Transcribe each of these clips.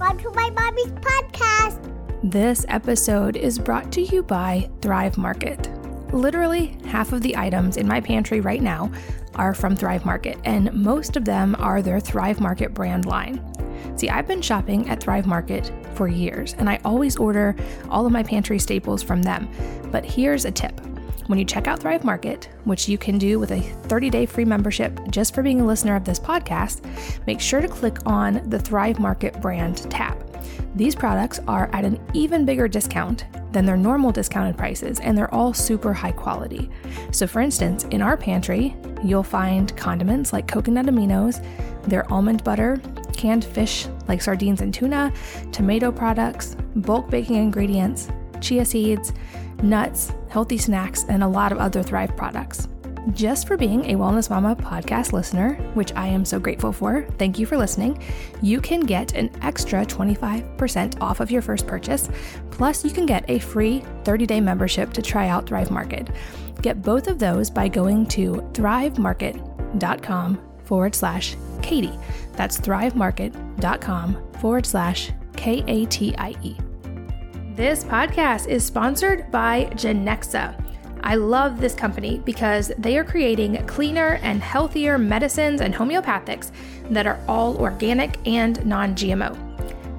Welcome to my mommy's podcast. This episode is brought to you by Thrive Market. Literally, half of the items in my pantry right now are from Thrive Market, and most of them are their Thrive Market brand line. See, I've been shopping at Thrive Market for years, and I always order all of my pantry staples from them. But here's a tip when you check out Thrive Market, which you can do with a 30 day free membership just for being a listener of this podcast, make sure to click on the Thrive Market brand tab. These products are at an even bigger discount than their normal discounted prices, and they're all super high quality. So, for instance, in our pantry, you'll find condiments like coconut aminos, their almond butter, canned fish like sardines and tuna, tomato products, bulk baking ingredients, chia seeds, nuts, healthy snacks, and a lot of other Thrive products. Just for being a Wellness Mama podcast listener, which I am so grateful for, thank you for listening, you can get an extra 25% off of your first purchase. Plus, you can get a free 30 day membership to try out Thrive Market. Get both of those by going to thrivemarket.com forward slash Katie. That's thrivemarket.com forward slash K A T I E. This podcast is sponsored by Genexa. I love this company because they are creating cleaner and healthier medicines and homeopathics that are all organic and non GMO.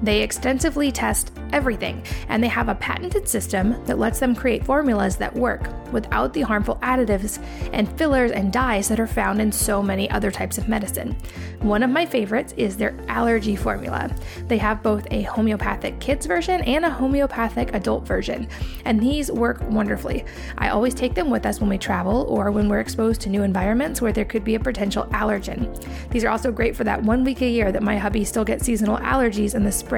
They extensively test everything, and they have a patented system that lets them create formulas that work without the harmful additives and fillers and dyes that are found in so many other types of medicine. One of my favorites is their allergy formula. They have both a homeopathic kids version and a homeopathic adult version, and these work wonderfully. I always take them with us when we travel or when we're exposed to new environments where there could be a potential allergen. These are also great for that one week a year that my hubby still gets seasonal allergies in the spring.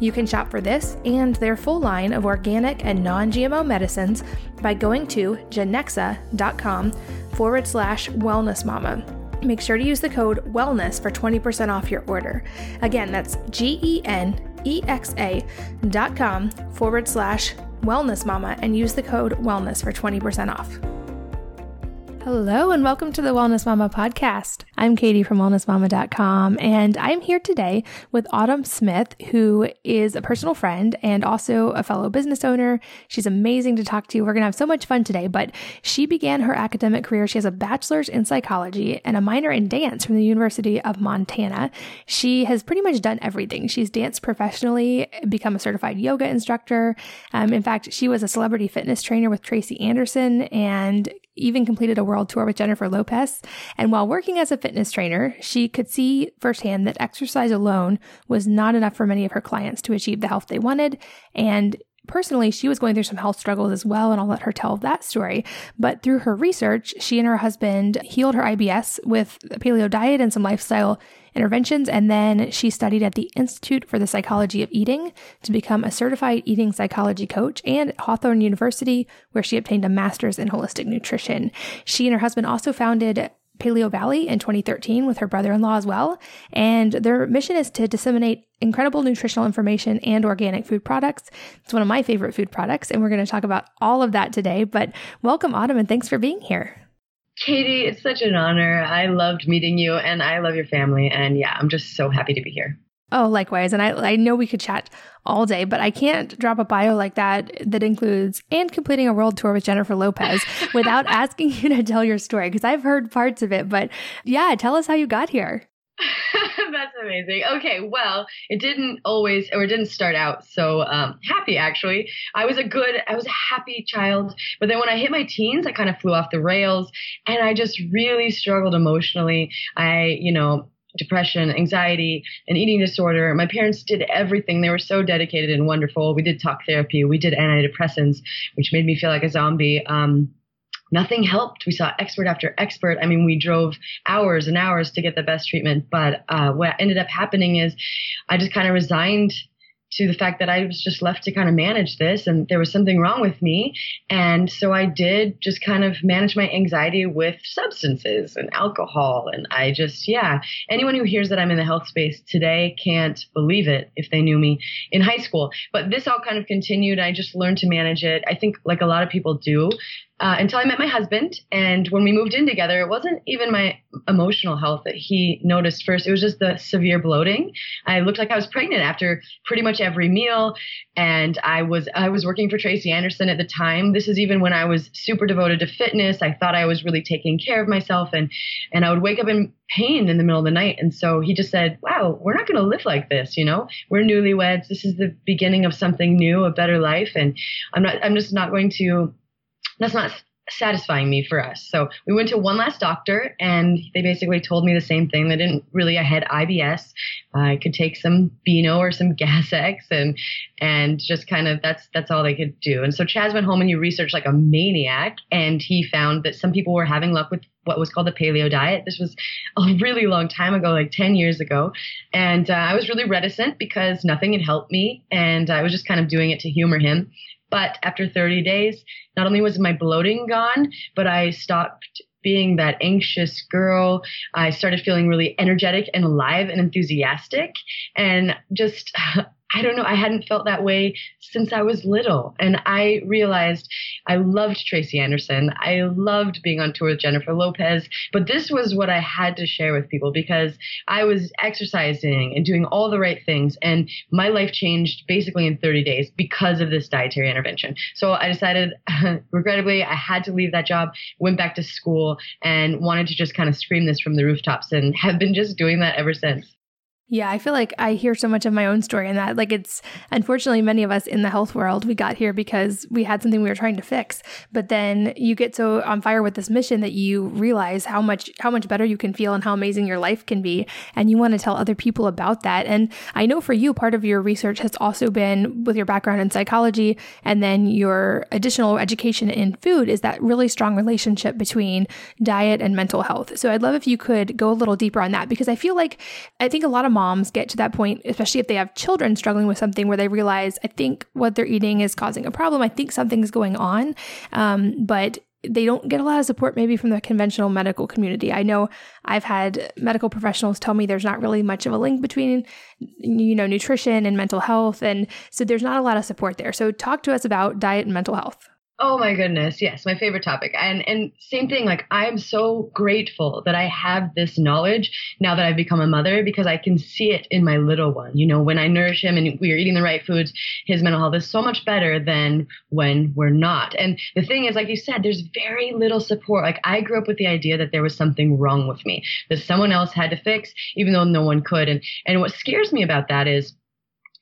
You can shop for this and their full line of organic and non GMO medicines by going to genexa.com forward slash wellness mama. Make sure to use the code wellness for 20% off your order. Again, that's G E N E X A dot com forward slash wellness mama and use the code wellness for 20% off. Hello, and welcome to the Wellness Mama podcast. I'm Katie from wellnessmama.com, and I'm here today with Autumn Smith, who is a personal friend and also a fellow business owner. She's amazing to talk to. We're going to have so much fun today, but she began her academic career. She has a bachelor's in psychology and a minor in dance from the University of Montana. She has pretty much done everything. She's danced professionally, become a certified yoga instructor. Um, in fact, she was a celebrity fitness trainer with Tracy Anderson and even completed a world tour with Jennifer Lopez. And while working as a fitness trainer, she could see firsthand that exercise alone was not enough for many of her clients to achieve the health they wanted. And personally, she was going through some health struggles as well, and I'll let her tell that story. But through her research, she and her husband healed her IBS with a paleo diet and some lifestyle interventions. And then she studied at the Institute for the Psychology of Eating to become a certified eating psychology coach and at Hawthorn University, where she obtained a master's in holistic nutrition. She and her husband also founded Paleovalley in 2013 with her brother-in-law as well. And their mission is to disseminate incredible nutritional information and organic food products. It's one of my favorite food products, and we're going to talk about all of that today. But welcome, Autumn, and thanks for being here. Katie, it's such an honor. I loved meeting you and I love your family. And yeah, I'm just so happy to be here. Oh, likewise. And I, I know we could chat all day, but I can't drop a bio like that that includes and completing a world tour with Jennifer Lopez without asking you to tell your story because I've heard parts of it. But yeah, tell us how you got here. That's amazing. Okay, well, it didn't always, or it didn't start out so um, happy, actually. I was a good, I was a happy child. But then when I hit my teens, I kind of flew off the rails and I just really struggled emotionally. I, you know, depression, anxiety, and eating disorder. My parents did everything. They were so dedicated and wonderful. We did talk therapy. We did antidepressants, which made me feel like a zombie. Um, nothing helped. We saw expert after expert. I mean, we drove hours and hours to get the best treatment. But uh, what ended up happening is I just kind of resigned to the fact that I was just left to kind of manage this and there was something wrong with me. And so I did just kind of manage my anxiety with substances and alcohol. And I just, yeah, anyone who hears that I'm in the health space today can't believe it if they knew me in high school. But this all kind of continued. I just learned to manage it. I think, like a lot of people do, uh, until I met my husband. And when we moved in together, it wasn't even my emotional health that he noticed first. It was just the severe bloating. I looked like I was pregnant after pretty much every meal. And I was, I was working for Tracy Anderson at the time. This is even when I was super devoted to fitness. I thought I was really taking care of myself and, and I would wake up in pain in the middle of the night. And so he just said, wow, we're not going to live like this. You know, we're newlyweds. This is the beginning of something new, a better life. And I'm not, I'm just not going to that's not satisfying me for us. So we went to one last doctor and they basically told me the same thing. They didn't really, I had IBS. I could take some Beano or some Gas X and, and just kind of, that's, that's all they could do. And so Chaz went home and he researched like a maniac and he found that some people were having luck with what was called the paleo diet. This was a really long time ago, like 10 years ago. And uh, I was really reticent because nothing had helped me. And I was just kind of doing it to humor him. But after 30 days, not only was my bloating gone, but I stopped being that anxious girl. I started feeling really energetic and alive and enthusiastic and just I don't know, I hadn't felt that way since I was little. And I realized I loved Tracy Anderson. I loved being on tour with Jennifer Lopez. But this was what I had to share with people because I was exercising and doing all the right things. And my life changed basically in 30 days because of this dietary intervention. So I decided, regrettably, I had to leave that job, went back to school, and wanted to just kind of scream this from the rooftops and have been just doing that ever since. Yeah, I feel like I hear so much of my own story in that. Like, it's unfortunately many of us in the health world, we got here because we had something we were trying to fix. But then you get so on fire with this mission that you realize how much how much better you can feel and how amazing your life can be, and you want to tell other people about that. And I know for you, part of your research has also been with your background in psychology, and then your additional education in food is that really strong relationship between diet and mental health. So I'd love if you could go a little deeper on that because I feel like I think a lot of moms get to that point, especially if they have children struggling with something where they realize, I think what they're eating is causing a problem. I think something's going on. Um, but they don't get a lot of support maybe from the conventional medical community. I know I've had medical professionals tell me there's not really much of a link between you know nutrition and mental health and so there's not a lot of support there. So talk to us about diet and mental health. Oh my goodness. Yes, my favorite topic. And and same thing like I'm so grateful that I have this knowledge now that I've become a mother because I can see it in my little one. You know, when I nourish him and we're eating the right foods, his mental health is so much better than when we're not. And the thing is like you said there's very little support. Like I grew up with the idea that there was something wrong with me that someone else had to fix even though no one could. And and what scares me about that is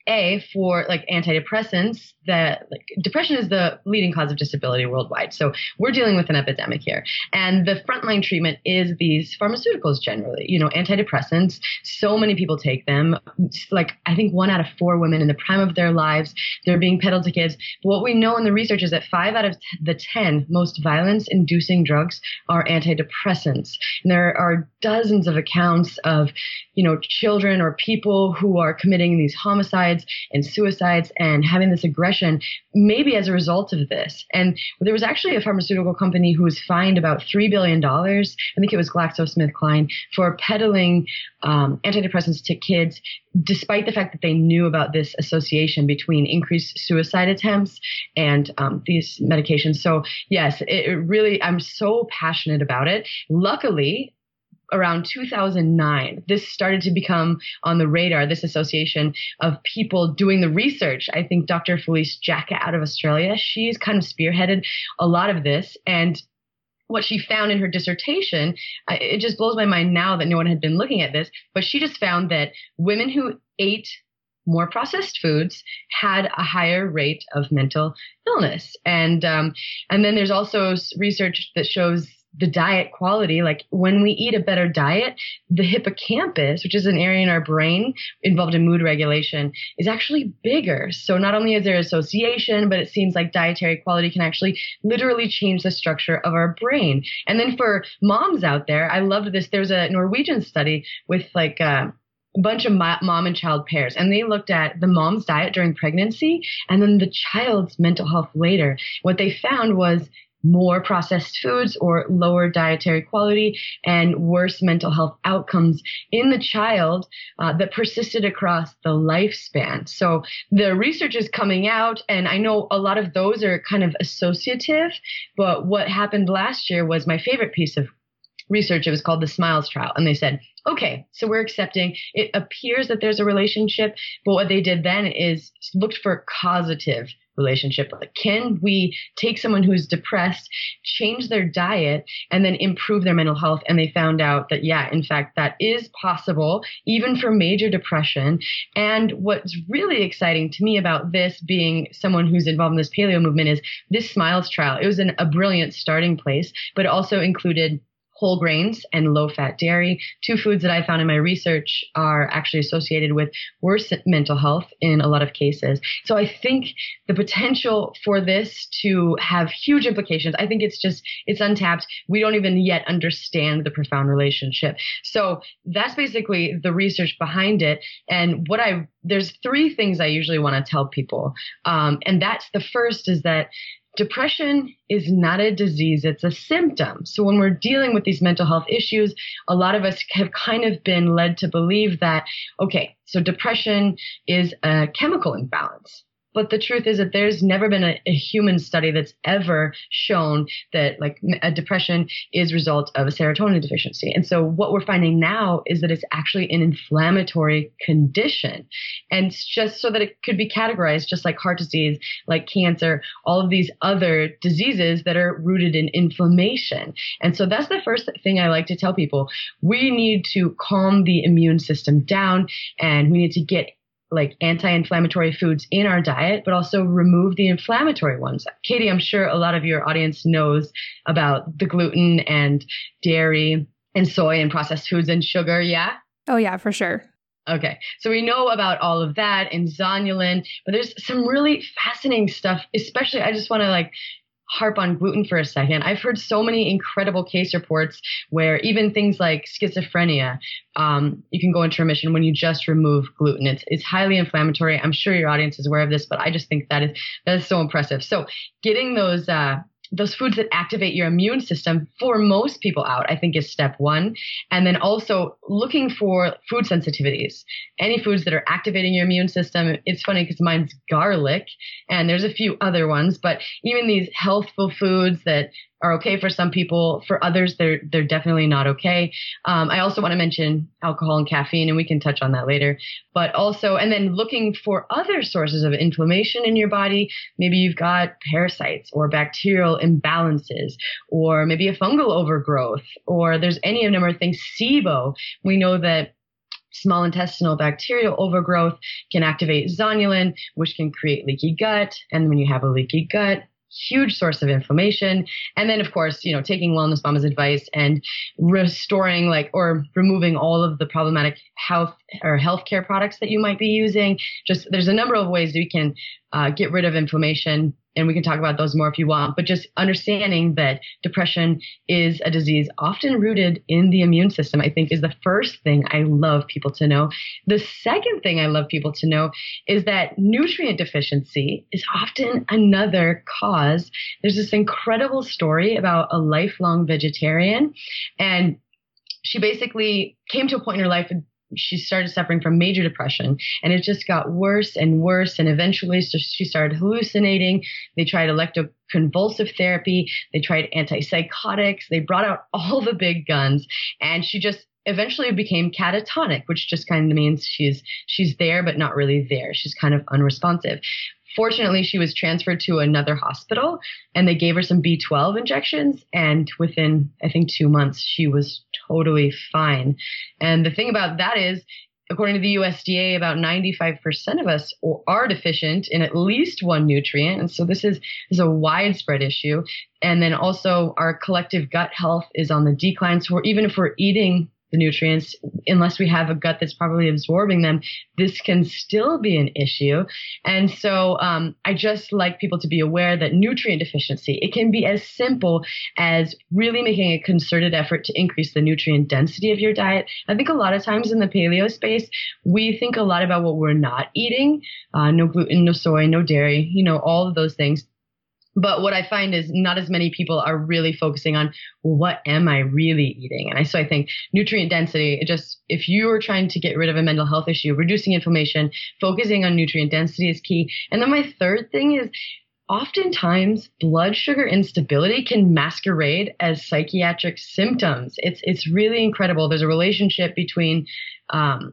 a for like antidepressants that like depression is the leading cause of disability worldwide. So we're dealing with an epidemic here. And the frontline treatment is these pharmaceuticals generally, you know, antidepressants. So many people take them. Like I think one out of four women in the prime of their lives, they're being peddled to kids. But what we know in the research is that five out of the 10 most violence inducing drugs are antidepressants. And there are dozens of accounts of, you know, children or people who are committing these homicides and suicides and having this aggression, maybe as a result of this. And there was actually a pharmaceutical company who was fined about $3 billion. I think it was GlaxoSmithKline for peddling um, antidepressants to kids, despite the fact that they knew about this association between increased suicide attempts and um, these medications. So, yes, it really, I'm so passionate about it. Luckily, around 2009, this started to become on the radar, this association of people doing the research. I think Dr. Felice Jacka out of Australia, she's kind of spearheaded a lot of this. And what she found in her dissertation, it just blows my mind now that no one had been looking at this, but she just found that women who ate more processed foods had a higher rate of mental illness. And um, and then there's also research that shows the diet quality. Like when we eat a better diet, the hippocampus, which is an area in our brain involved in mood regulation, is actually bigger. So not only is there association, but it seems like dietary quality can actually literally change the structure of our brain. And then for moms out there, I loved this. There's a Norwegian study with like, uh, a bunch of mom and child pairs and they looked at the mom's diet during pregnancy and then the child's mental health later. What they found was more processed foods or lower dietary quality and worse mental health outcomes in the child uh, that persisted across the lifespan. So the research is coming out, and I know a lot of those are kind of associative, but what happened last year was my favorite piece of research. It was called the SMILES trial. And they said, okay, so we're accepting. It appears that there's a relationship, but what they did then is looked for causative relationship. Like, can we take someone who's depressed, change their diet, and then improve their mental health? And they found out that, yeah, in fact, that is possible, even for major depression. And what's really exciting to me about this being someone who's involved in this paleo movement is this SMILES trial. It was an, a brilliant starting place, but also included whole grains and low fat dairy. Two foods that I found in my research are actually associated with worse mental health in a lot of cases. So I think the potential for this to have huge implications, I think it's just, it's untapped. We don't even yet understand the profound relationship. So that's basically the research behind it. And what I, there's three things I usually want to tell people. Um, and that's the first is that depression is not a disease, it's a symptom. So when we're dealing with these mental health issues, a lot of us have kind of been led to believe that, okay, so depression is a chemical imbalance. But the truth is that there's never been a, a, human study that's ever shown that like a depression is a result of a serotonin deficiency. And so what we're finding now is that it's actually an inflammatory condition. And just so that it could be categorized just like heart disease, like cancer, all of these other diseases that are rooted in inflammation. And so that's the first thing I like to tell people. We need to calm the immune system down and we need to get like anti-inflammatory foods in our diet, but also remove the inflammatory ones. Katie, I'm sure a lot of your audience knows about the gluten and dairy and soy and processed foods and sugar. Yeah. Oh yeah, for sure. Okay, so we know about all of that and zonulin, but there's some really fascinating stuff. Especially, I just want to like harp on gluten for a second. I've heard so many incredible case reports where even things like schizophrenia, um, you can go into remission when you just remove gluten. It's, it's highly inflammatory. I'm sure your audience is aware of this, but I just think that is that is so impressive. So getting those uh, those foods that activate your immune system for most people out, I think is step one. And then also looking for food sensitivities, any foods that are activating your immune system. It's funny because mine's garlic and there's a few other ones, but even these healthful foods that are okay for some people. For others, they're they're definitely not okay. Um, I also want to mention alcohol and caffeine, and we can touch on that later. But also, and then looking for other sources of inflammation in your body. Maybe you've got parasites or bacterial imbalances, or maybe a fungal overgrowth, or there's any number of things. SIBO, we know that small intestinal bacterial overgrowth can activate zonulin, which can create leaky gut. And when you have a leaky gut, huge source of inflammation. And then, of course, you know, taking Wellness Mama's advice and restoring like or removing all of the problematic health or healthcare products that you might be using. Just there's a number of ways we can uh, get rid of inflammation and we can talk about those more if you want, but just understanding that depression is a disease often rooted in the immune system, I think is the first thing I love people to know. The second thing I love people to know is that nutrient deficiency is often another cause. There's this incredible story about a lifelong vegetarian and she basically came to a point in her life she started suffering from major depression and it just got worse and worse and eventually she started hallucinating. They tried electroconvulsive therapy. They tried antipsychotics. They brought out all the big guns and she just eventually became catatonic which just kind of means she's she's there but not really there. She's kind of unresponsive Fortunately, she was transferred to another hospital and they gave her some B12 injections. And within, I think, two months, she was totally fine. And the thing about that is, according to the USDA, about 95% of us are deficient in at least one nutrient. And so this is, is a widespread issue. And then also our collective gut health is on the decline. So even if we're eating the nutrients unless we have a gut that's properly absorbing them this can still be an issue. And so um, i just like people to be aware that nutrient deficiency it can be as simple as really making a concerted effort to increase the nutrient density of your diet. I think a lot of times in the paleo space we think a lot about what we're not eating uh, no gluten no soy no dairy you know all of those things But what I find is not as many people are really focusing on well, what am I really eating? And I so I think nutrient density, it just if you are trying to get rid of a mental health issue, reducing inflammation, focusing on nutrient density is key. And then my third thing is oftentimes blood sugar instability can masquerade as psychiatric symptoms. It's it's really incredible. There's a relationship between um,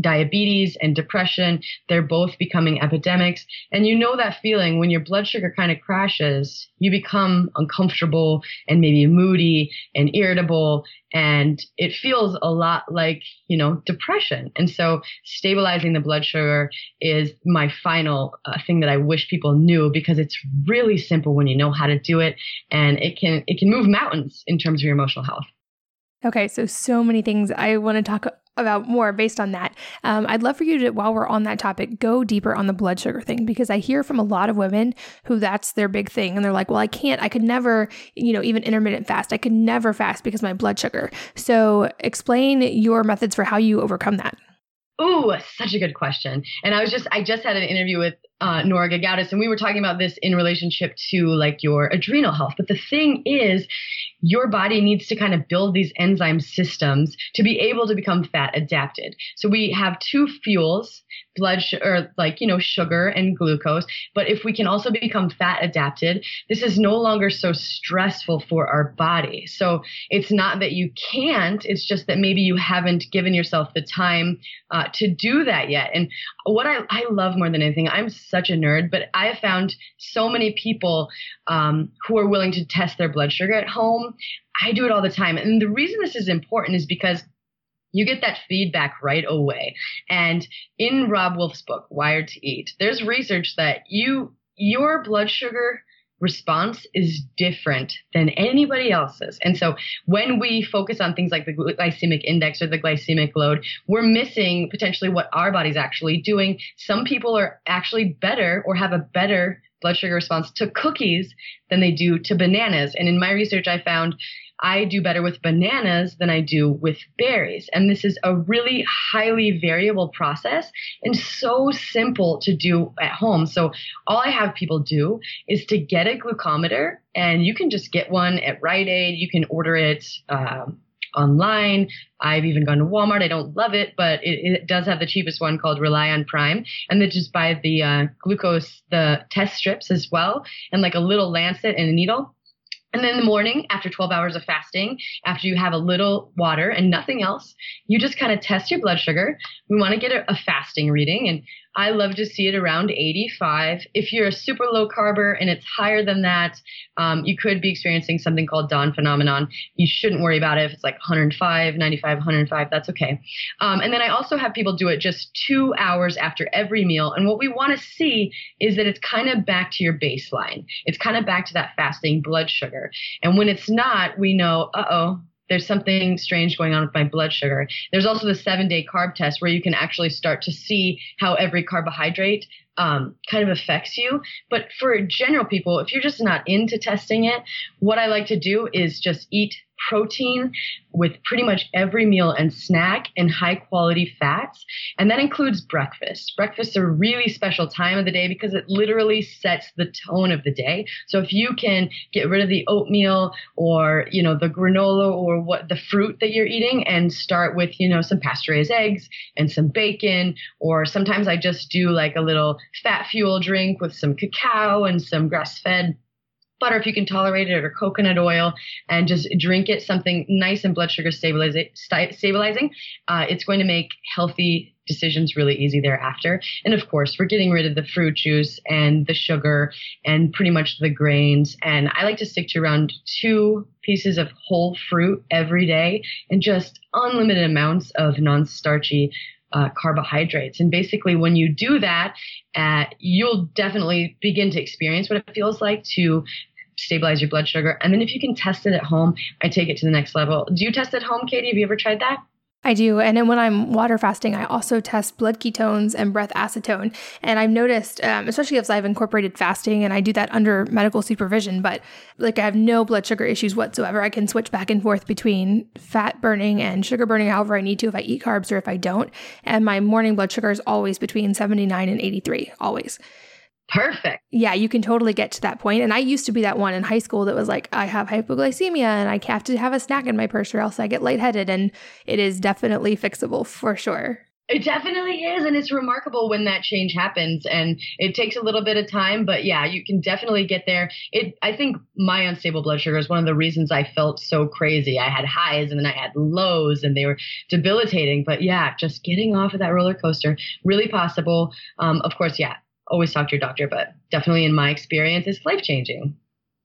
diabetes and depression. They're both becoming epidemics. And you know that feeling when your blood sugar kind of crashes, you become uncomfortable and maybe moody and irritable. And it feels a lot like, you know, depression. And so stabilizing the blood sugar is my final uh, thing that I wish people knew because it's really simple when you know how to do it. And it can, it can move mountains in terms of your emotional health. Okay, so so many things I want to talk about more based on that. Um, I'd love for you to, while we're on that topic, go deeper on the blood sugar thing because I hear from a lot of women who that's their big thing. And they're like, well, I can't, I could never, you know, even intermittent fast. I could never fast because my blood sugar. So explain your methods for how you overcome that. Ooh, such a good question. And I was just, I just had an interview with uh, Nora Gedgaudas, and we were talking about this in relationship to like your adrenal health. But the thing is, your body needs to kind of build these enzyme systems to be able to become fat adapted. So we have two fuels, blood sugar, like, you know, sugar and glucose. But if we can also become fat adapted, this is no longer so stressful for our body. So it's not that you can't, it's just that maybe you haven't given yourself the time uh, to do that yet. And what I, I love more than anything, I'm such a nerd, but I have found so many people um, who are willing to test their blood sugar at home. I do it all the time. And the reason this is important is because you get that feedback right away. And in Robb Wolf's book, Wired to Eat, there's research that you your blood sugar response is different than anybody else's. And so when we focus on things like the glycemic index or the glycemic load, we're missing potentially what our body's actually doing. Some people are actually better or have a better blood sugar response to cookies than they do to bananas. And in my research, I found I do better with bananas than I do with berries. And this is a really highly variable process and so simple to do at home. So all I have people do is to get a glucometer and you can just get one at Rite Aid. You can order it. Um, online. I've even gone to Walmart. I don't love it, but it, it, does have the cheapest one called ReliOn Prime. And then just buy the uh, glucose, the test strips as well, and like a little lancet and a needle. And then in the morning, after 12 hours of fasting, after you have a little water and nothing else, you just kind of test your blood sugar. We want to get a, a fasting reading. And I love to see it around 85. If you're a super low carber and it's higher than that, um, you could be experiencing something called dawn phenomenon. You shouldn't worry about it if it's like 105, 95, 105. That's okay. Um, and then I also have people do it just two hours after every meal. And what we want to see is that it's kind of back to your baseline. It's kind of back to that fasting blood sugar. And when it's not, we know, uh oh, there's something strange going on with my blood sugar. There's also the seven day carb test where you can actually start to see how every carbohydrate um, kind of affects you. But for general people, if you're just not into testing it, what I like to do is just eat protein with pretty much every meal and snack and high quality fats. And that includes breakfast. Breakfast's a really special time of the day because it literally sets the tone of the day. So if you can get rid of the oatmeal or, you know, the granola or what the fruit that you're eating and start with, you know, some pasteurized eggs and some bacon, or sometimes I just do like a little fat fuel drink with some cacao and some grass fed butter if you can tolerate it or coconut oil and just drink it something nice and blood sugar stabilizing uh, it's going to make healthy decisions really easy thereafter. And of course we're getting rid of the fruit juice and the sugar and pretty much the grains. And i like to stick to around two pieces of whole fruit every day and just unlimited amounts of non-starchy uh, carbohydrates. And basically, when you do that, uh, you'll definitely begin to experience what it feels like to stabilize your blood sugar. And then if you can test it at home, I take it to the next level. Do you test at home, Katie? Have you ever tried that? I do. And then when I'm water fasting, I also test blood ketones and breath acetone. And I've noticed, um, especially as I've incorporated fasting and I do that under medical supervision, but like I have no blood sugar issues whatsoever. I can switch back and forth between fat burning and sugar burning however I need to if I eat carbs or if I don't. And my morning blood sugar is always between 79 and 83, always. Perfect. Yeah, you can totally get to that point. And I used to be that one in high school that was like, I have hypoglycemia and I have to have a snack in my purse or else I get lightheaded. And it is definitely fixable for sure. It definitely is. And it's remarkable when that change happens. And it takes a little bit of time, but yeah, you can definitely get there. It, I think my unstable blood sugar is one of the reasons I felt so crazy. I had highs and then I had lows and they were debilitating. But yeah, just getting off of that roller coaster, really possible. Um, of course, yeah, always talk to your doctor, but definitely in my experience, it's life changing.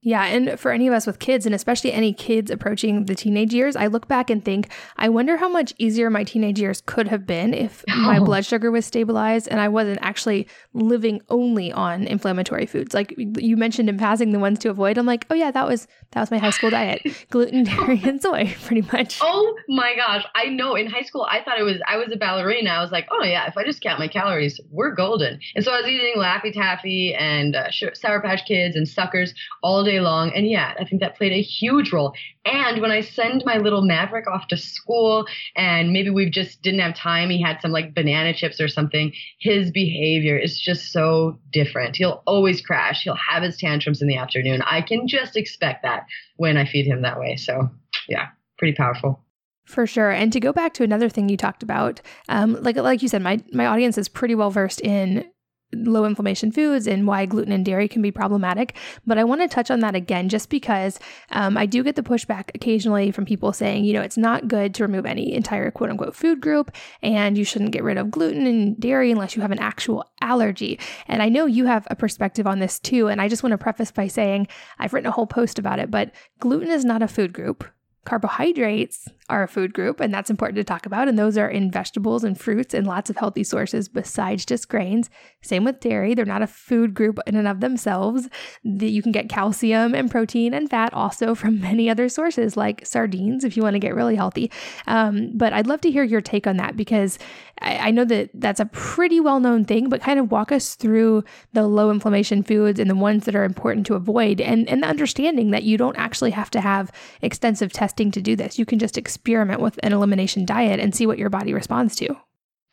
Yeah, and for any of us with kids, and especially any kids approaching the teenage years, I look back and think, I wonder how much easier my teenage years could have been if oh. my blood sugar was stabilized and I wasn't actually living only on inflammatory foods. Like you mentioned in passing, the ones to avoid. I'm like, oh yeah, that was that was my high school diet: gluten, dairy, and soy, pretty much. Oh my gosh, I know. In high school, I thought it was I was a ballerina. I was like, oh yeah, if I just count my calories, we're golden. And so I was eating Laffy Taffy and uh, Sour Patch Kids and suckers all day day long. And yeah, I think that played a huge role. And when I send my little Maverick off to school and maybe we just didn't have time, he had some like banana chips or something, his behavior is just so different. He'll always crash. He'll have his tantrums in the afternoon. I can just expect that when I feed him that way. So yeah, pretty powerful. For sure. And to go back to another thing you talked about, um, like like you said, my my audience is pretty well versed in low inflammation foods and why gluten and dairy can be problematic. But I want to touch on that again just because um, I do get the pushback occasionally from people saying, you know, it's not good to remove any entire quote unquote food group and you shouldn't get rid of gluten and dairy unless you have an actual allergy. And I know you have a perspective on this too. And I just want to preface by saying I've written a whole post about it, but gluten is not a food group. Carbohydrates are a food group, and that's important to talk about. And those are in vegetables and fruits and lots of healthy sources besides just grains. Same with dairy, they're not a food group in and of themselves. You can get calcium and protein and fat also from many other sources, like sardines, if you want to get really healthy. Um, but I'd love to hear your take on that because I, I know that that's a pretty well known thing, but kind of walk us through the low inflammation foods and the ones that are important to avoid and, and the understanding that you don't actually have to have extensive testing to do this. You can just experiment with an elimination diet and see what your body responds to.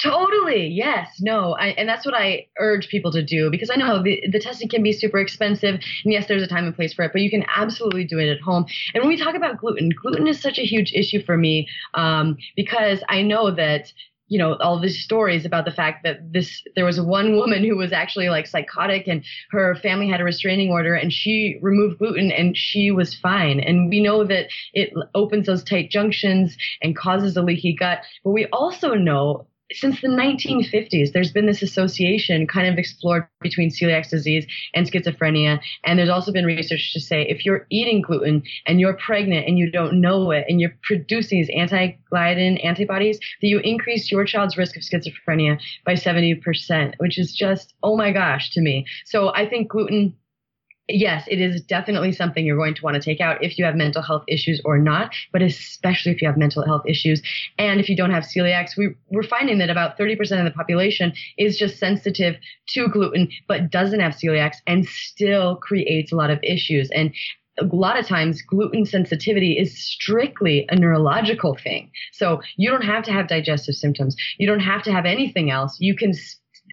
Totally. Yes. No. I, and that's what I urge people to do because I know the, the testing can be super expensive. And yes, there's a time and place for it, but you can absolutely do it at home. And when we talk about gluten, gluten is such a huge issue for me um, because I know that you know all these stories about the fact that this there was one woman who was actually like psychotic and her family had a restraining order and she removed gluten and she was fine. And we know that it opens those tight junctions and causes a leaky gut but we also know since the 1950s, there's been this association kind of explored between celiac disease and schizophrenia. And there's also been research to say if you're eating gluten and you're pregnant and you don't know it and you're producing these anti-gliadin antibodies, that you increase your child's risk of schizophrenia by 70%, which is just, oh my gosh, to me. So I think gluten yes, it is definitely something you're going to want to take out if you have mental health issues or not, but especially if you have mental health issues. And if you don't have celiacs, we, we're finding that about 30% of the population is just sensitive to gluten, but doesn't have celiacs and still creates a lot of issues. And a lot of times gluten sensitivity is strictly a neurological thing. So you don't have to have digestive symptoms. You don't have to have anything else. You can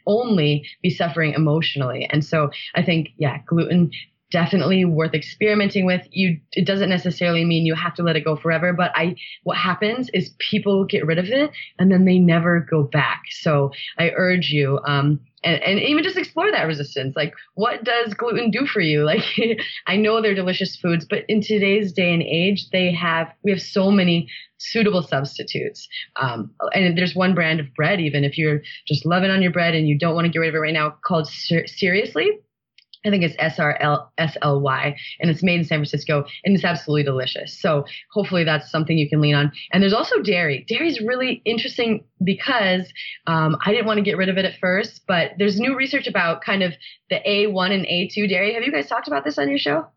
only be suffering emotionally. And so I think, yeah, gluten definitely worth experimenting with. You it doesn't necessarily mean you have to let it go forever, but I what happens is people get rid of it and then they never go back. So I urge you um and, and even just explore that resistance. Like, what does gluten do for you? Like, I know they're delicious foods, but in today's day and age, they have, we have so many suitable substitutes. Um, and there's one brand of bread, even if you're just loving on your bread and you don't want to get rid of it right now, called Ser- Seriously. I think it's S R L S L Y, and it's made in San Francisco, and it's absolutely delicious. So hopefully that's something you can lean on. And there's also dairy. Dairy is really interesting because um, I didn't want to get rid of it at first, but there's new research about kind of the A1 and A2 dairy. Have you guys talked about this on your show?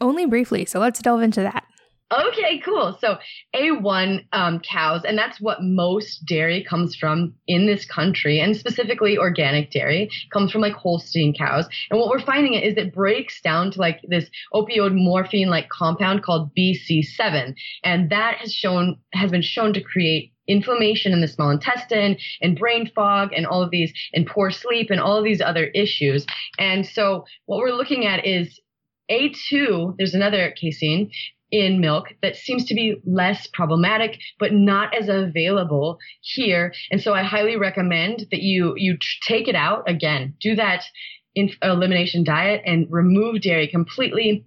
Only briefly, so let's delve into that. Okay, cool. So A1 um, cows, and that's what most dairy comes from in this country, and specifically organic dairy comes from like Holstein cows. And what we're finding is it breaks down to like this opioid morphine like compound called BC7, and that has shown has been shown to create inflammation in the small intestine and brain fog and all of these and poor sleep and all of these other issues. And so what we're looking at is A2, there's another casein in milk that seems to be less problematic, but not as available here. And so I highly recommend that you, you take it out again, do that in elimination diet and remove dairy completely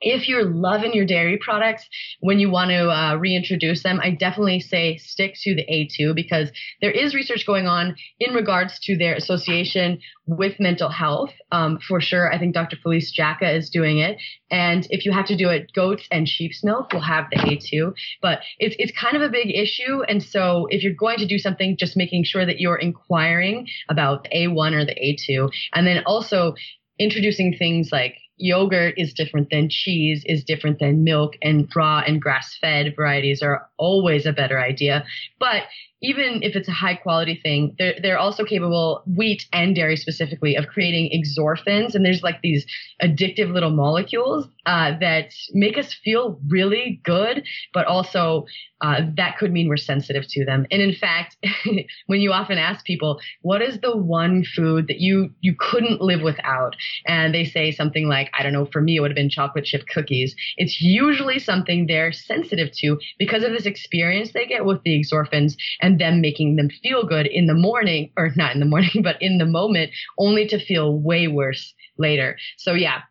if you're loving your dairy products when you want to uh, reintroduce them, I definitely say stick to the A2 because there is research going on in regards to their association with mental health. Um, for sure, I think Dr. Felice Jacka is doing it. And if you have to do it, goats and sheep's milk will have the A2. But it's, it's kind of a big issue. And so if you're going to do something, just making sure that you're inquiring about the A1 or the A2. And then also introducing things like yogurt is different than cheese is different than milk and raw and grass fed varieties are always a better idea but even if it's a high quality thing, they're, they're also capable, wheat and dairy specifically, of creating exorphins. And there's like these addictive little molecules uh, that make us feel really good, but also uh, that could mean we're sensitive to them. And in fact, when you often ask people, what is the one food that you, you couldn't live without? And they say something like, I don't know, for me, it would have been chocolate chip cookies. It's usually something they're sensitive to because of this experience they get with the exorphins and them making them feel good in the morning, or not in the morning, but in the moment, only to feel way worse later. So yeah,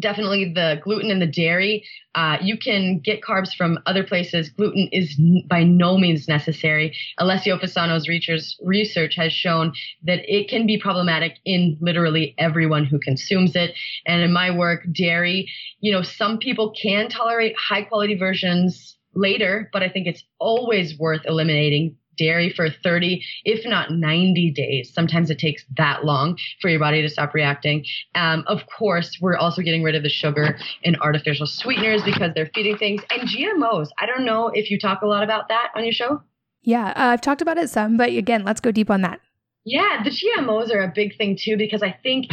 definitely the gluten and the dairy. Uh, you can get carbs from other places. Gluten is n- by no means necessary. Alessio Fasano's research has shown that it can be problematic in literally everyone who consumes it. And in my work, dairy, you know, some people can tolerate high quality versions later, but I think it's always worth eliminating dairy for 30, if not 90 days. Sometimes it takes that long for your body to stop reacting. Um, of course, we're also getting rid of the sugar and artificial sweeteners because they're feeding things and GMOs. I don't know if you talk a lot about that on your show. Yeah, uh, I've talked about it some, but again, let's go deep on that. Yeah, the GMOs are a big thing too because I think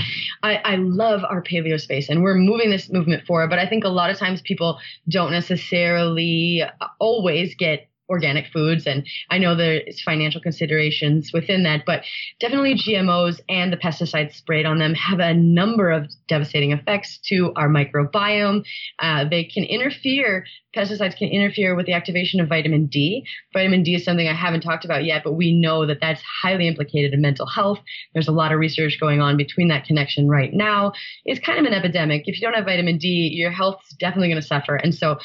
I, I, love our paleo space and we're moving this movement forward. But I think a lot of times people don't necessarily always get organic foods. And I know there's financial considerations within that, but definitely GMOs and the pesticides sprayed on them have a number of devastating effects to our microbiome. Uh, they can interfere, pesticides can interfere with the activation of vitamin D. Vitamin D is something I haven't talked about yet, but we know that that's highly implicated in mental health. There's a lot of research going on between that connection right now. It's kind of an epidemic. If you don't have vitamin D, your health's definitely going to suffer. And so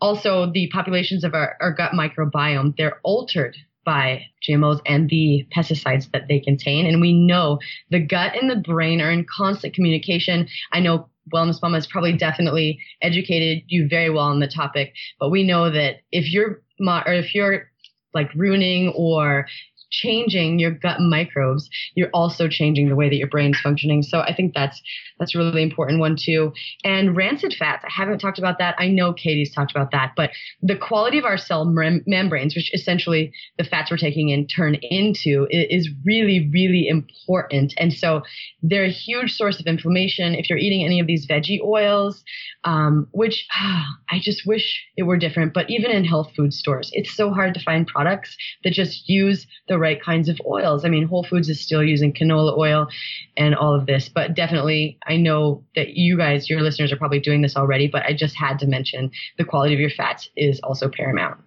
also the populations of our, our gut microbiome, they're altered by GMOs and the pesticides that they contain. And we know the gut and the brain are in constant communication. I know Wellness Mama has probably definitely educated you very well on the topic, but we know that if you're or if you're like ruining or changing your gut microbes, you're also changing the way that your brain's functioning. So I think that's that's a really important one too. And rancid fats, I haven't talked about that. I know Katie's talked about that, but the quality of our cell mem- membranes, which essentially the fats we're taking in turn into, is really really important. And so they're a huge source of inflammation. If you're eating any of these veggie oils, um, which I just wish it were different, but even in health food stores, it's so hard to find products that just use the right kinds of oils. I mean, Whole Foods is still using canola oil and all of this, but definitely I know that you guys, your listeners are probably doing this already, but I just had to mention the quality of your fats is also paramount.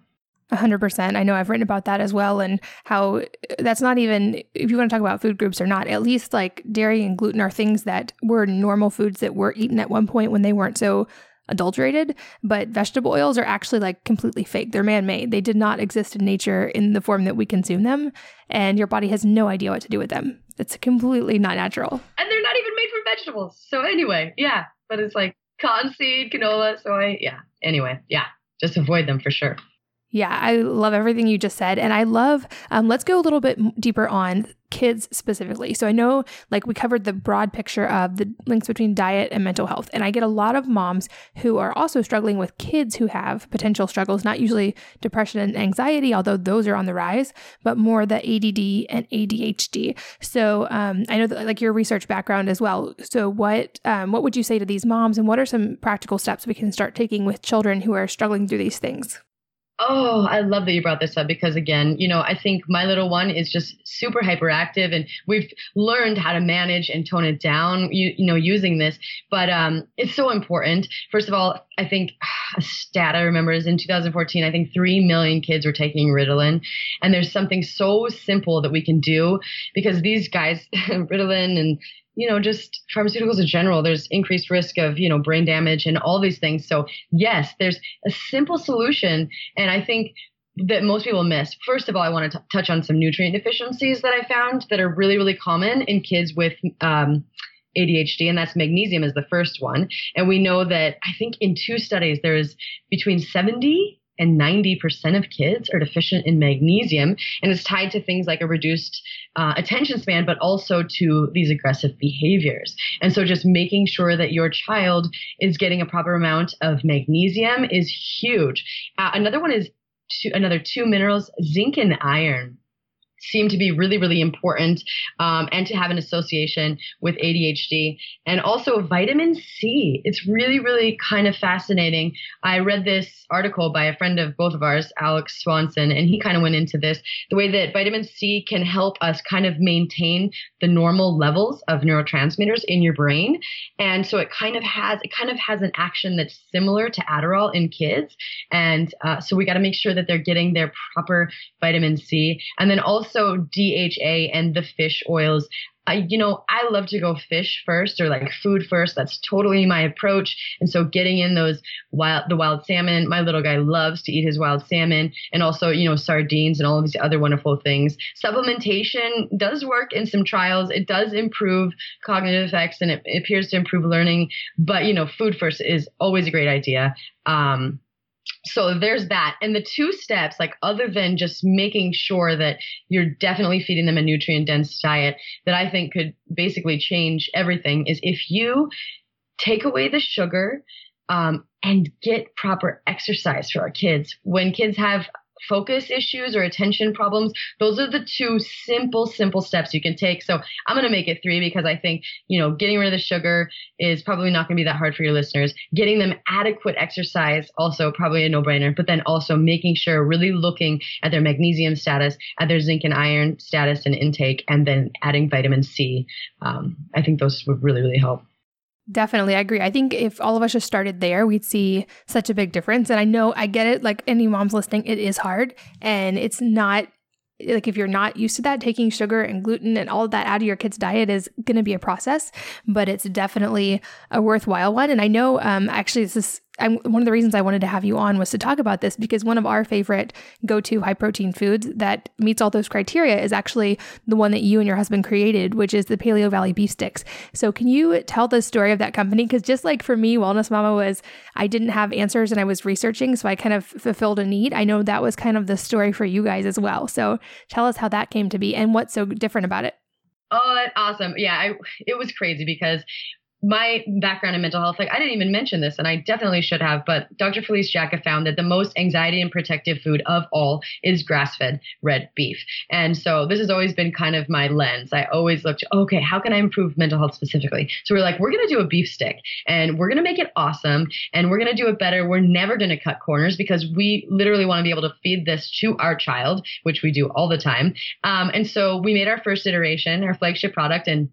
100%. I know I've written about that as well, and how that's not even, if you want to talk about food groups or not, at least like dairy and gluten are things that were normal foods that were eaten at one point when they weren't so adulterated, but vegetable oils are actually like completely fake. They're man made. They did not exist in nature in the form that we consume them, and your body has no idea what to do with them. It's completely not natural. And they're not even made from vegetables. So, anyway, yeah, but it's like cottonseed, canola, soy. Yeah. Anyway, yeah, just avoid them for sure. Yeah, I love everything you just said. And I love, um, let's go a little bit deeper on kids specifically. So I know, like, we covered the broad picture of the links between diet and mental health. And I get a lot of moms who are also struggling with kids who have potential struggles, not usually depression and anxiety, although those are on the rise, but more the ADD and ADHD. So um, I know that, like, your research background as well. So, what, um, what would you say to these moms, and what are some practical steps we can start taking with children who are struggling through these things? Oh, I love that you brought this up because again, you know, I think my little one is just super hyperactive and we've learned how to manage and tone it down, you, you know, using this. But um, it's so important. First of all, I think a stat I remember is in 2014, I think 3 million kids were taking Ritalin. And there's something so simple that we can do because these guys, Ritalin and you know, just pharmaceuticals in general, there's increased risk of, you know, brain damage and all these things. So, yes, there's a simple solution. And I think that most people miss. First of all, I want to touch on some nutrient deficiencies that I found that are really, really common in kids with um, ADHD, and that's magnesium is the first one. And we know that I think in two studies, there's between 70 and 90% of kids are deficient in magnesium. And it's tied to things like a reduced uh, attention span, but also to these aggressive behaviors. And so just making sure that your child is getting a proper amount of magnesium is huge. Uh, another one is two, another two minerals, zinc and iron seem to be really, really important um, and to have an association with ADHD. And also vitamin C. It's really, really kind of fascinating. I read this article by a friend of both of ours, Alex Swanson, and he kind of went into this the way that vitamin C can help us kind of maintain the normal levels of neurotransmitters in your brain. And so it kind of has, it kind of has an action that's similar to Adderall in kids. And uh, so we got to make sure that they're getting their proper vitamin C. And then also also DHA and the fish oils. I, you know, I love to go fish first or like food first. That's totally my approach. And so getting in those wild, the wild salmon, my little guy loves to eat his wild salmon and also, you know, sardines and all of these other wonderful things. Supplementation does work in some trials. It does improve cognitive effects and it, it appears to improve learning. But, you know, food first is always a great idea. Um, so there's that. And the two steps, like other than just making sure that you're definitely feeding them a nutrient dense diet, that I think could basically change everything is if you take away the sugar um, and get proper exercise for our kids. When kids have focus issues or attention problems, those are the two simple, simple steps you can take. So I'm going to make it three because I think, you know, getting rid of the sugar is probably not going to be that hard for your listeners. Getting them adequate exercise, also probably a no brainer, but then also making sure really looking at their magnesium status, at their zinc and iron status and intake, and then adding vitamin C. Um, I think those would really, really help. Definitely, I agree. I think if all of us just started there, we'd see such a big difference. And I know I get it. Like any mom's listening, it is hard, and it's not like if you're not used to that, taking sugar and gluten and all of that out of your kid's diet is going to be a process, but it's definitely a worthwhile one. And I know, um, actually, this is I'm, one of the reasons I wanted to have you on was to talk about this because one of our favorite go to high protein foods that meets all those criteria is actually the one that you and your husband created, which is the Paleovalley beef sticks. So, can you tell the story of that company? Because just like for me, Wellness Mama was, I didn't have answers and I was researching, so I kind of fulfilled a need. I know that was kind of the story for you guys as well. So, tell us how that came to be and what's so different about it. Oh, that's awesome. Yeah, I, it was crazy because my background in mental health, like I didn't even mention this, and I definitely should have, but Dr. Felice Jacka found that the most anxiety and protective food of all is grass fed red beef. And so this has always been kind of my lens. I always looked, okay, how can I improve mental health specifically? So we're like, we're going to do a beef stick and we're going to make it awesome and we're going to do it better. We're never going to cut corners because we literally want to be able to feed this to our child, which we do all the time. Um, and so we made our first iteration, our flagship product, and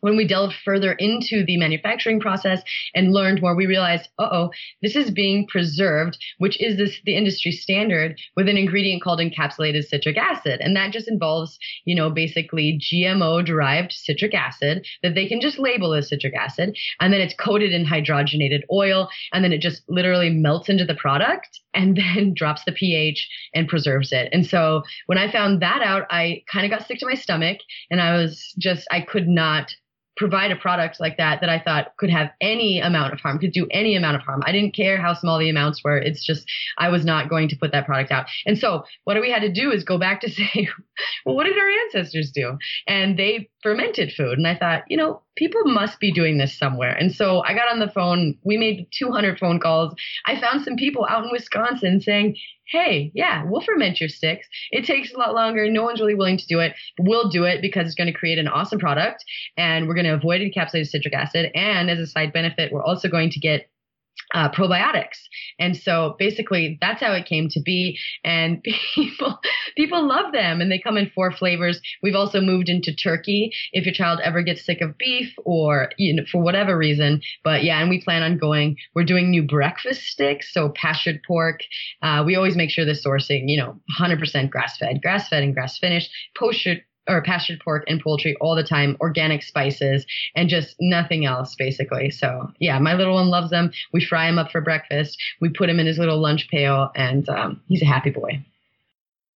when we delved further into the manufacturing process and learned more, we realized, uh oh, this is being preserved, which is this the industry standard with an ingredient called encapsulated citric acid. And that just involves, you know, basically GMO derived citric acid that they can just label as citric acid. And then it's coated in hydrogenated oil. And then it just literally melts into the product and then drops the pH and preserves it. And so when I found that out, I kind of got sick to my stomach and I was just, I could not provide a product like that that I thought could have any amount of harm, could do any amount of harm. I didn't care how small the amounts were. It's just I was not going to put that product out. And so what we had to do is go back to say, well, what did our ancestors do? And they fermented food. And I thought, you know, people must be doing this somewhere. And so I got on the phone. We made 200 phone calls. I found some people out in Wisconsin saying, hey, yeah, we'll ferment your sticks. It takes a lot longer. No one's really willing to do it. We'll do it because it's going to create an awesome product and we're going to avoid encapsulated citric acid. And as a side benefit, we're also going to get uh, probiotics. And so basically that's how it came to be. And people, people love them and they come in four flavors. We've also moved into turkey if your child ever gets sick of beef or, you know, for whatever reason. But yeah, and we plan on going, we're doing new breakfast sticks. So pastured pork. Uh, we always make sure the sourcing, you know, 100% grass fed, grass fed and grass finished, post or pastured pork and poultry all the time, organic spices, and just nothing else basically. So yeah, my little one loves them. We fry him up for breakfast. We put him in his little lunch pail, and um, he's a happy boy.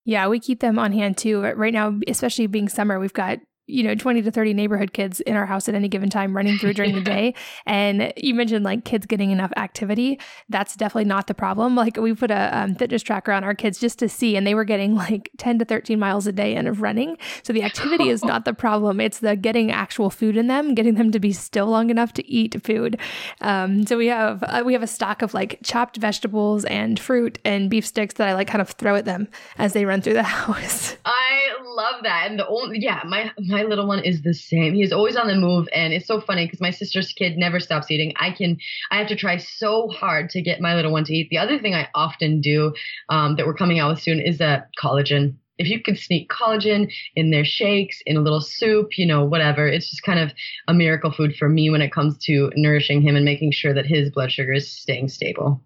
Yeah, we keep them on hand too. Right now, especially being summer, we've got you know 20 to 30 neighborhood kids in our house at any given time running through during the day. And you mentioned like kids getting enough activity. That's definitely not the problem. Like we put a um, fitness tracker on our kids just to see and they were getting like 10 to 13 miles a day and of running. So the activity is not the problem. It's the getting actual food in them getting them to be still long enough to eat food. Um, so we have uh, we have a stock of like chopped vegetables and fruit and beef sticks that i like kind of throw at them as they run through the house. I love that. And the only yeah my my little one is the same. He's always on the move, and it's so funny because my sister's kid never stops eating. I can, I have to try so hard to get my little one to eat. The other thing I often do um, that we're coming out with soon is a collagen. If you could sneak collagen in their shakes, in a little soup, you know, whatever, it's just kind of a miracle food for me when it comes to nourishing him and making sure that his blood sugar is staying stable.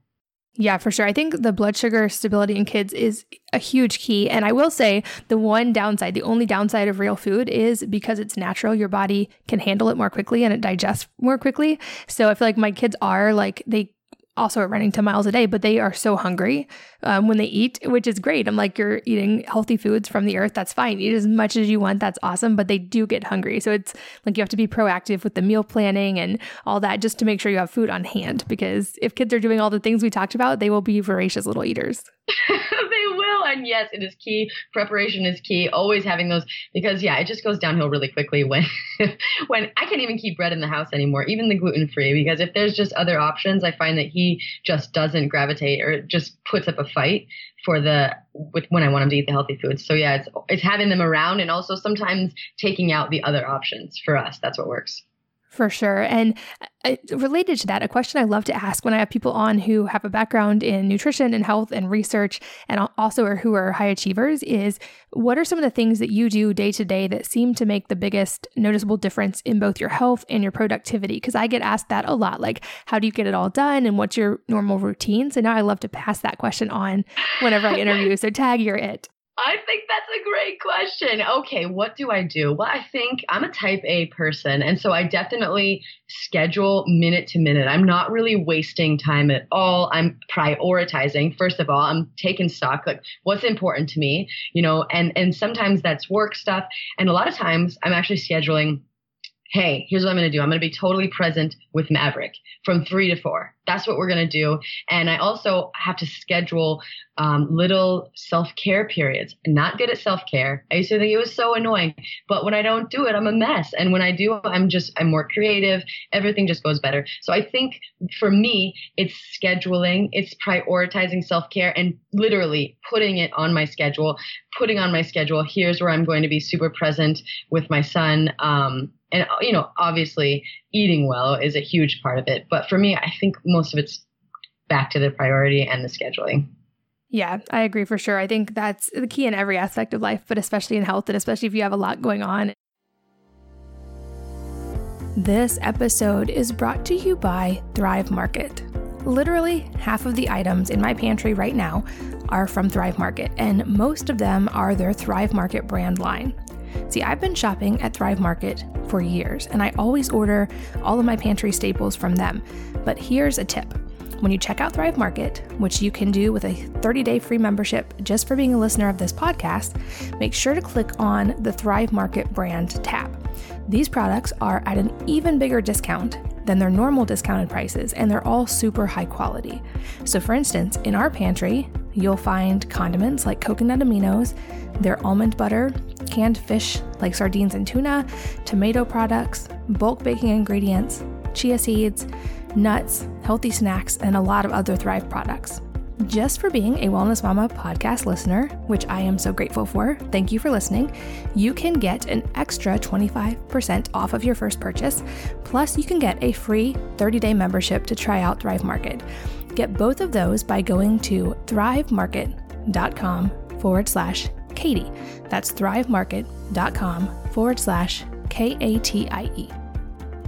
Yeah, for sure. I think the blood sugar stability in kids is a huge key. And I will say the one downside, the only downside of real food is because it's natural, your body can handle it more quickly and it digests more quickly. So I feel like my kids are like, they also are running 10 miles a day, but they are so hungry um, when they eat, which is great. I'm like, you're eating healthy foods from the earth. That's fine. Eat as much as you want. That's awesome. But they do get hungry. So it's like you have to be proactive with the meal planning and all that just to make sure you have food on hand. Because if kids are doing all the things we talked about, they will be voracious little eaters. And yes, it is key. Preparation is key. Always having those because yeah, it just goes downhill really quickly when when I can't even keep bread in the house anymore, even the gluten free, because if there's just other options, I find that he just doesn't gravitate or just puts up a fight for the with when I want him to eat the healthy foods. So yeah, it's it's having them around and also sometimes taking out the other options for us. That's what works. For sure. And uh, related to that, a question I love to ask when I have people on who have a background in nutrition and health and research and also are who are high achievers is what are some of the things that you do day to day that seem to make the biggest noticeable difference in both your health and your productivity? Because I get asked that a lot like, how do you get it all done and what's your normal routine? So now I love to pass that question on whenever I interview. so, Tag, you're it. I think that's a great question. Okay, what do I do? Well, I think I'm a type A person. And so I definitely schedule minute to minute. I'm not really wasting time at all. I'm prioritizing. First of all, I'm taking stock, like what's important to me, you know, and, and sometimes that's work stuff. And a lot of times I'm actually scheduling hey, here's what I'm going to do. I'm going to be totally present with Maverick from three to four. That's what we're going to do. And I also have to schedule um, little self care periods. Not good at self care. I used to think it was so annoying, but when I don't do it, I'm a mess. And when I do, I'm just, I'm more creative. Everything just goes better. So I think for me, it's scheduling, it's prioritizing self care and literally putting it on my schedule, putting on my schedule. Here's where I'm going to be super present with my son. Um, and you know obviously eating well is a huge part of it but for me i think most of it's back to the priority and the scheduling yeah, I agree for sure. I think that's the key in every aspect of life, but especially in health and especially if you have a lot going on. This episode is brought to you by Thrive Market. Literally, half of the items in my pantry right now are from Thrive Market, and most of them are their Thrive Market brand line. See, I've been shopping at Thrive Market for years, and I always order all of my pantry staples from them. But here's a tip. When you check out Thrive Market, which you can do with a 30 day free membership just for being a listener of this podcast, make sure to click on the Thrive Market brand tab. These products are at an even bigger discount than their normal discounted prices, and they're all super high quality. So, for instance, in our pantry, you'll find condiments like coconut aminos, their almond butter, canned fish like sardines and tuna, tomato products, bulk baking ingredients, chia seeds, nuts, healthy snacks, and a lot of other Thrive products. just for being a Wellness Mama podcast listener, which I am so grateful for. Thank you for listening. You can get an extra 25% off of your first purchase. Plus, you can get a free 30 day membership to try out Thrive Market. Get both of those by going to thrivemarket.com forward slash Katie. That's thrivemarket.com forward slash K A T I E.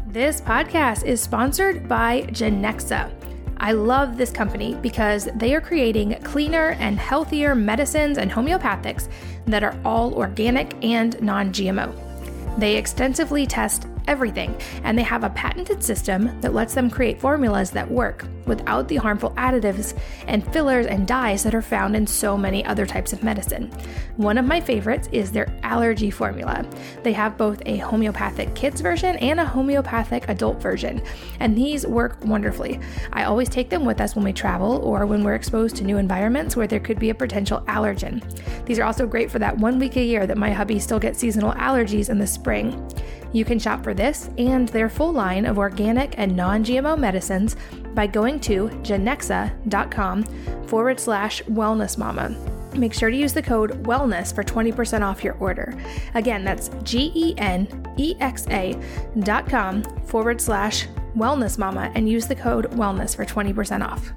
This podcast is sponsored by Genexa. I love this company because they are creating cleaner and healthier medicines and homeopathics that are all organic and non GMO. They extensively test everything, and they have a patented system that lets them create formulas that work without the harmful additives and fillers and dyes that are found in so many other types of medicine. One of my favorites is their allergy formula. They have both a homeopathic kids version and a homeopathic adult version, and these work wonderfully. I always take them with us when we travel or when we're exposed to new environments where there could be a potential allergen. These are also great for that one week a year that my hubby still gets seasonal allergies in the spring. You can shop for this and their full line of organic and non GMO medicines by going to genexa.com forward slash wellness mama. Make sure to use the code wellness for 20% off your order. Again, that's G E N E X A dot com forward slash wellness mama and use the code wellness for 20% off.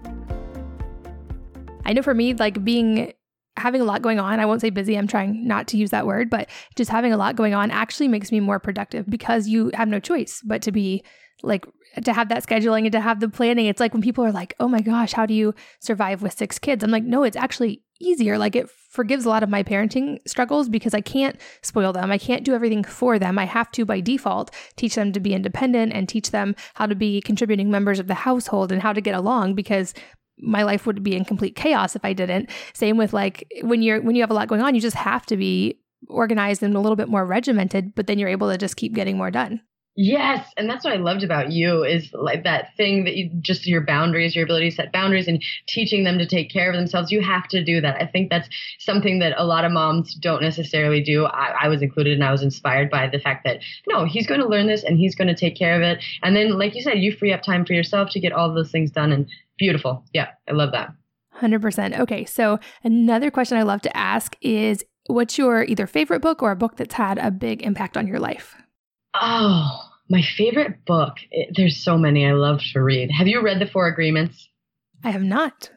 I know for me, like being having a lot going on, I won't say busy, I'm trying not to use that word, but just having a lot going on actually makes me more productive because you have no choice but to be like to have that scheduling and to have the planning. It's like when people are like, "Oh my gosh, how do you survive with six kids?" I'm like, "No, it's actually easier. Like it forgives a lot of my parenting struggles because I can't spoil them. I can't do everything for them. I have to by default teach them to be independent and teach them how to be contributing members of the household and how to get along because my life would be in complete chaos if I didn't. Same with like when you're when you have a lot going on, you just have to be organized and a little bit more regimented, but then you're able to just keep getting more done. Yes, and that's what I loved about you is like that thing that you just your boundaries, your ability to set boundaries and teaching them to take care of themselves. You have to do that. I think that's something that a lot of moms don't necessarily do. I, I was included and I was inspired by the fact that no, he's going to learn this and he's going to take care of it. And then, like you said, you free up time for yourself to get all those things done and beautiful. Yeah, I love that. 100%. Okay, so another question I love to ask is what's your either favorite book or a book that's had a big impact on your life? Oh, my favorite book. It, there's so many I love to read. Have you read The Four Agreements? I have not.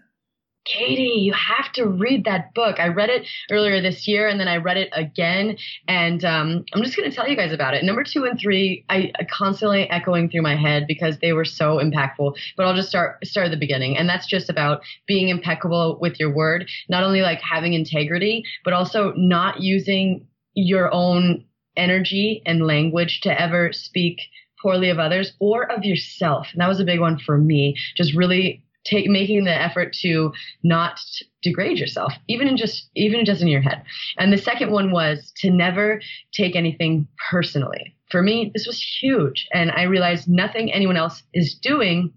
Katie, you have to read that book. I read it earlier this year and then I read it again. And um, I'm just going to tell you guys about it. Number two and three, I, I, constantly echoing through my head because they were so impactful. But I'll just start start at the beginning. And that's just about being impeccable with your word, not only like having integrity, but also not using your own energy and language to ever speak poorly of others or of yourself. And that was a big one for me. Just really take making the effort to not degrade yourself, even in just even just in your head. And the second one was to never take anything personally. For me, this was huge. And I realized nothing anyone else is doing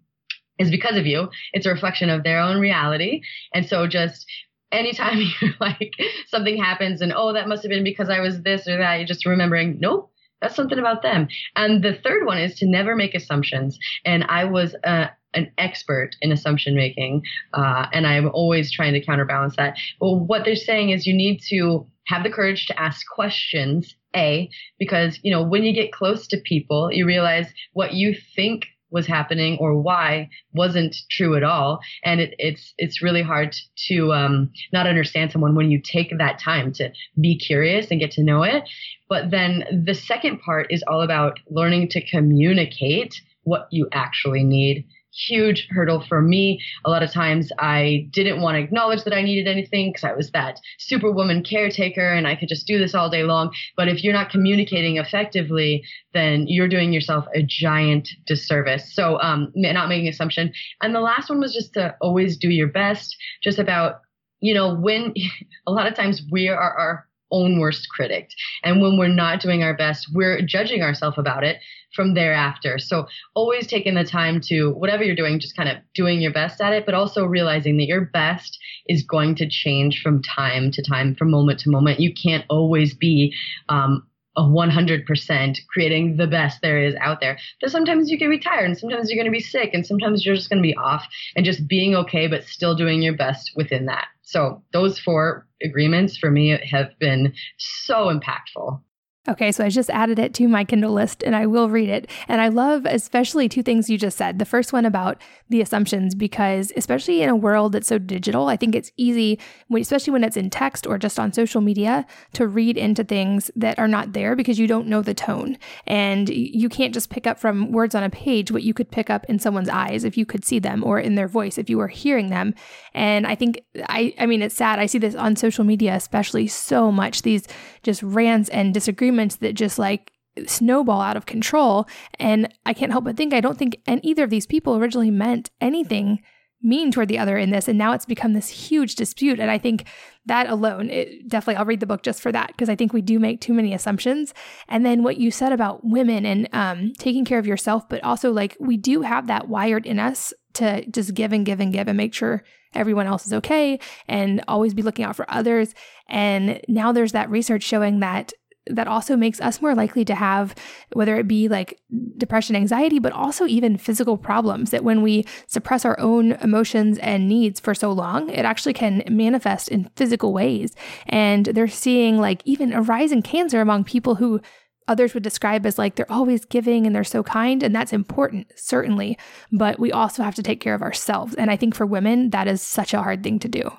is because of you. It's a reflection of their own reality. And so just anytime you're like something happens and oh that must have been because I was this or that, you're just remembering, nope, that's something about them. And the third one is to never make assumptions. And I was uh, an expert in assumption making, uh, and I'm always trying to counterbalance that. Well, what they're saying is you need to have the courage to ask questions. A, because you know when you get close to people, you realize what you think was happening or why wasn't true at all and it, it's it's really hard to um, not understand someone when you take that time to be curious and get to know it but then the second part is all about learning to communicate what you actually need huge hurdle for me. A lot of times I didn't want to acknowledge that I needed anything because I was that superwoman caretaker and I could just do this all day long. But if you're not communicating effectively, then you're doing yourself a giant disservice. So, um, not making assumption. And the last one was just to always do your best, just about, you know, when a lot of times we are our own worst critic. And when we're not doing our best, we're judging ourselves about it from thereafter. So always taking the time to whatever you're doing, just kind of doing your best at it, but also realizing that your best is going to change from time to time, from moment to moment. You can't always be um, a 100% creating the best there is out there. But sometimes you can be tired and sometimes you're going to be sick and sometimes you're just going to be off and just being okay, but still doing your best within that. So those four agreements for me have been so impactful. Okay, so I just added it to my Kindle list and I will read it. And I love especially two things you just said. The first one about the assumptions, because especially in a world that's so digital, I think it's easy, especially when it's in text or just on social media, to read into things that are not there because you don't know the tone. And you can't just pick up from words on a page what you could pick up in someone's eyes if you could see them or in their voice if you were hearing them. And I think, I, I mean, it's sad. I see this on social media, especially so much, these just rants and disagreements that just like snowball out of control. And I can't help but think I don't think and either of these people originally meant anything mean toward the other in this. And now it's become this huge dispute. And I think that alone, it, definitely, I'll read the book just for that because I think we do make too many assumptions. And then what you said about women and um, taking care of yourself, but also like we do have that wired in us to just give and give and give and make sure everyone else is okay and always be looking out for others. And now there's that research showing that that also makes us more likely to have whether it be like depression anxiety but also even physical problems that when we suppress our own emotions and needs for so long it actually can manifest in physical ways and they're seeing like even a rise in cancer among people who others would describe as like they're always giving and they're so kind and that's important certainly but we also have to take care of ourselves and i think for women that is such a hard thing to do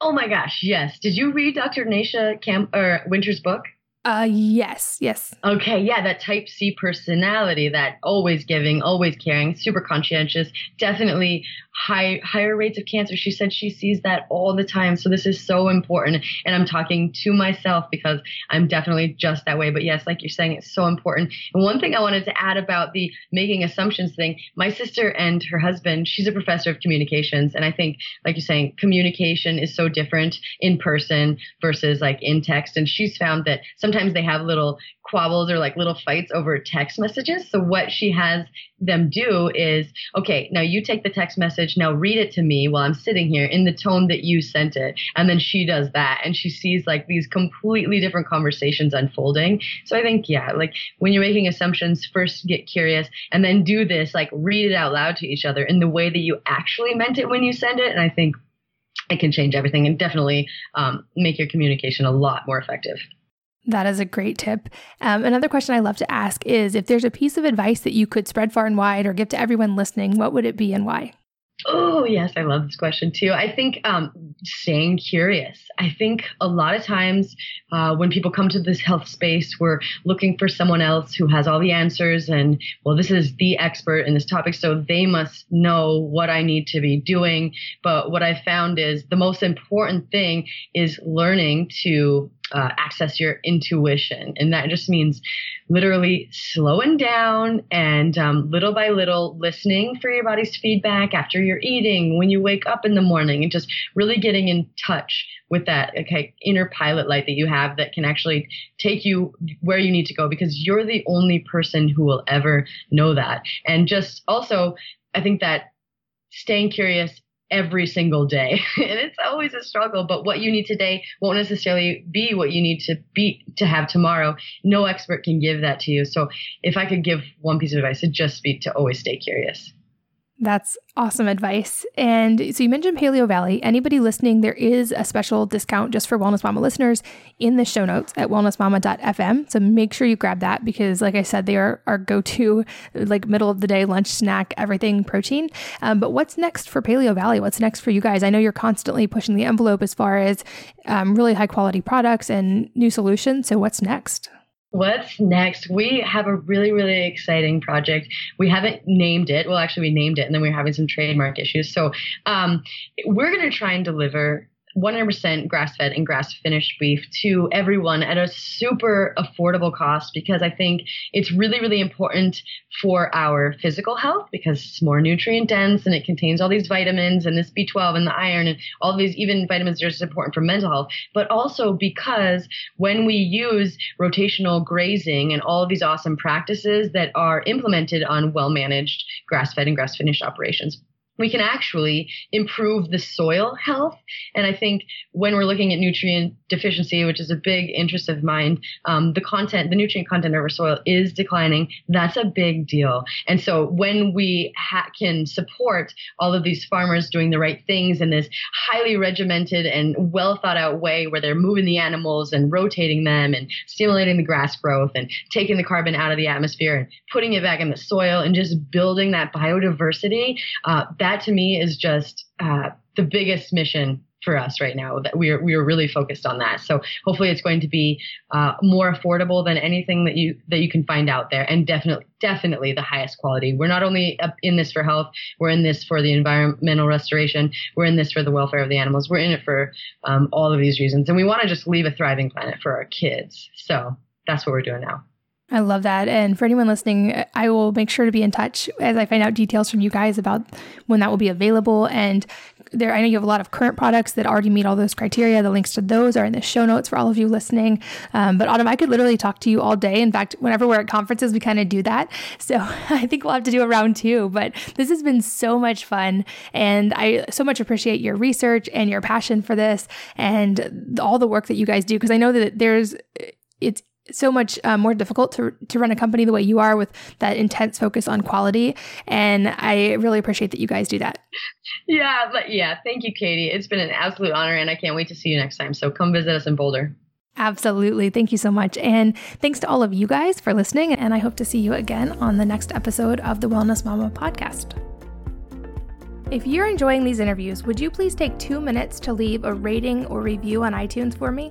Oh my gosh, yes. Did you read Dr. Nasha Camp or Winter's book? Uh, yes, yes. Okay, yeah, that type C personality, that always giving, always caring, super conscientious, definitely high higher rates of cancer. She said she sees that all the time. So this is so important. And I'm talking to myself because I'm definitely just that way. But yes, like you're saying, it's so important. And one thing I wanted to add about the making assumptions thing, my sister and her husband, she's a professor of communications. And I think, like you're saying, communication is so different in person versus like in text. And she's found that sometimes they have little quabbles or like little fights over text messages. So what she has them do is, okay, now you take the text message, now read it to me while I'm sitting here in the tone that you sent it. And then she does that and she sees like these completely different conversations unfolding. So I think, yeah, like when you're making assumptions, first get curious and then do this, like read it out loud to each other in the way that you actually meant it when you send it. And I think it can change everything and definitely um, make your communication a lot more effective. That is a great tip. Um, another question I love to ask is if there's a piece of advice that you could spread far and wide or give to everyone listening, what would it be and why? Oh, yes, I love this question too. I think um, staying curious. I think a lot of times uh, when people come to this health space, we're looking for someone else who has all the answers and, well, this is the expert in this topic, so they must know what I need to be doing. But what I found is the most important thing is learning to uh, access your intuition. And that just means literally slowing down and um, little by little listening for your body's feedback after you're eating, when you wake up in the morning, and just really getting in touch with that okay, inner pilot light that you have that can actually take you where you need to go because you're the only person who will ever know that. And just also, I think that staying curious every single day. and it's always a struggle, but what you need today won't necessarily be what you need to be to have tomorrow. No expert can give that to you. So if I could give one piece of advice, it'd just be to always stay curious. That's awesome advice. And so you mentioned Paleovalley. Anybody listening, there is a special discount just for Wellness Mama listeners in the show notes at wellnessmama.fm. So make sure you grab that because, like I said, they are our go to, like middle of the day lunch snack, everything protein. Um, but what's next for Paleovalley? What's next for you guys? I know you're constantly pushing the envelope as far as um, really high quality products and new solutions. So what's next? What's next? We have a really, really exciting project. We haven't named it. Well, actually, we named it, and then we are having some trademark issues. So, um, we're going to try and deliver 100% grass fed and grass finished beef to everyone at a super affordable cost because I think it's really, really important for our physical health because it's more nutrient dense and it contains all these vitamins and this B12 and the iron and all these even vitamins that are important for mental health, but also because when we use rotational grazing and all of these awesome practices that are implemented on well managed grass fed and grass finished operations, we can actually improve the soil health. And I think when we're looking at nutrient deficiency, which is a big interest of mine, um, the content, the nutrient content of our soil is declining. That's a big deal. And so when we ha- can support all of these farmers doing the right things in this highly regimented and well thought out way where they're moving the animals and rotating them and stimulating the grass growth and taking the carbon out of the atmosphere and putting it back in the soil and just building that biodiversity, uh, that to me is just uh, the biggest mission for us right now that we are we are really focused on that. So hopefully it's going to be uh, more affordable than anything that you that you can find out there and definitely definitely the highest quality. We're not only in this for health we're in this for the environmental restoration we're in this for the welfare of the animals we're in it for um, all of these reasons. And we want to just leave a thriving planet for our kids. So that's what we're doing now I love that. And for anyone listening, I will make sure to be in touch as I find out details from you guys about when that will be available. And there, I know you have a lot of current products that already meet all those criteria. The links to those are in the show notes for all of you listening. Um, but Autumn, I could literally talk to you all day. In fact, whenever we're at conferences, we kind of do that. So I think we'll have to do a round two. But this has been so much fun. And I so much appreciate your research and your passion for this and all the work that you guys do. Because I know that there's, it's so much uh, more difficult to, to run a company the way you are with that intense focus on quality. And I really appreciate that you guys do that. Yeah, but yeah, thank you, Katie. It's been an absolute honor, and I can't wait to see you next time. So come visit us in Boulder. Absolutely. Thank you so much. And thanks to all of you guys for listening. And I hope to see you again on the next episode of the Wellness Mama podcast. If you're enjoying these interviews, would you please take two minutes to leave a rating or review on iTunes for me?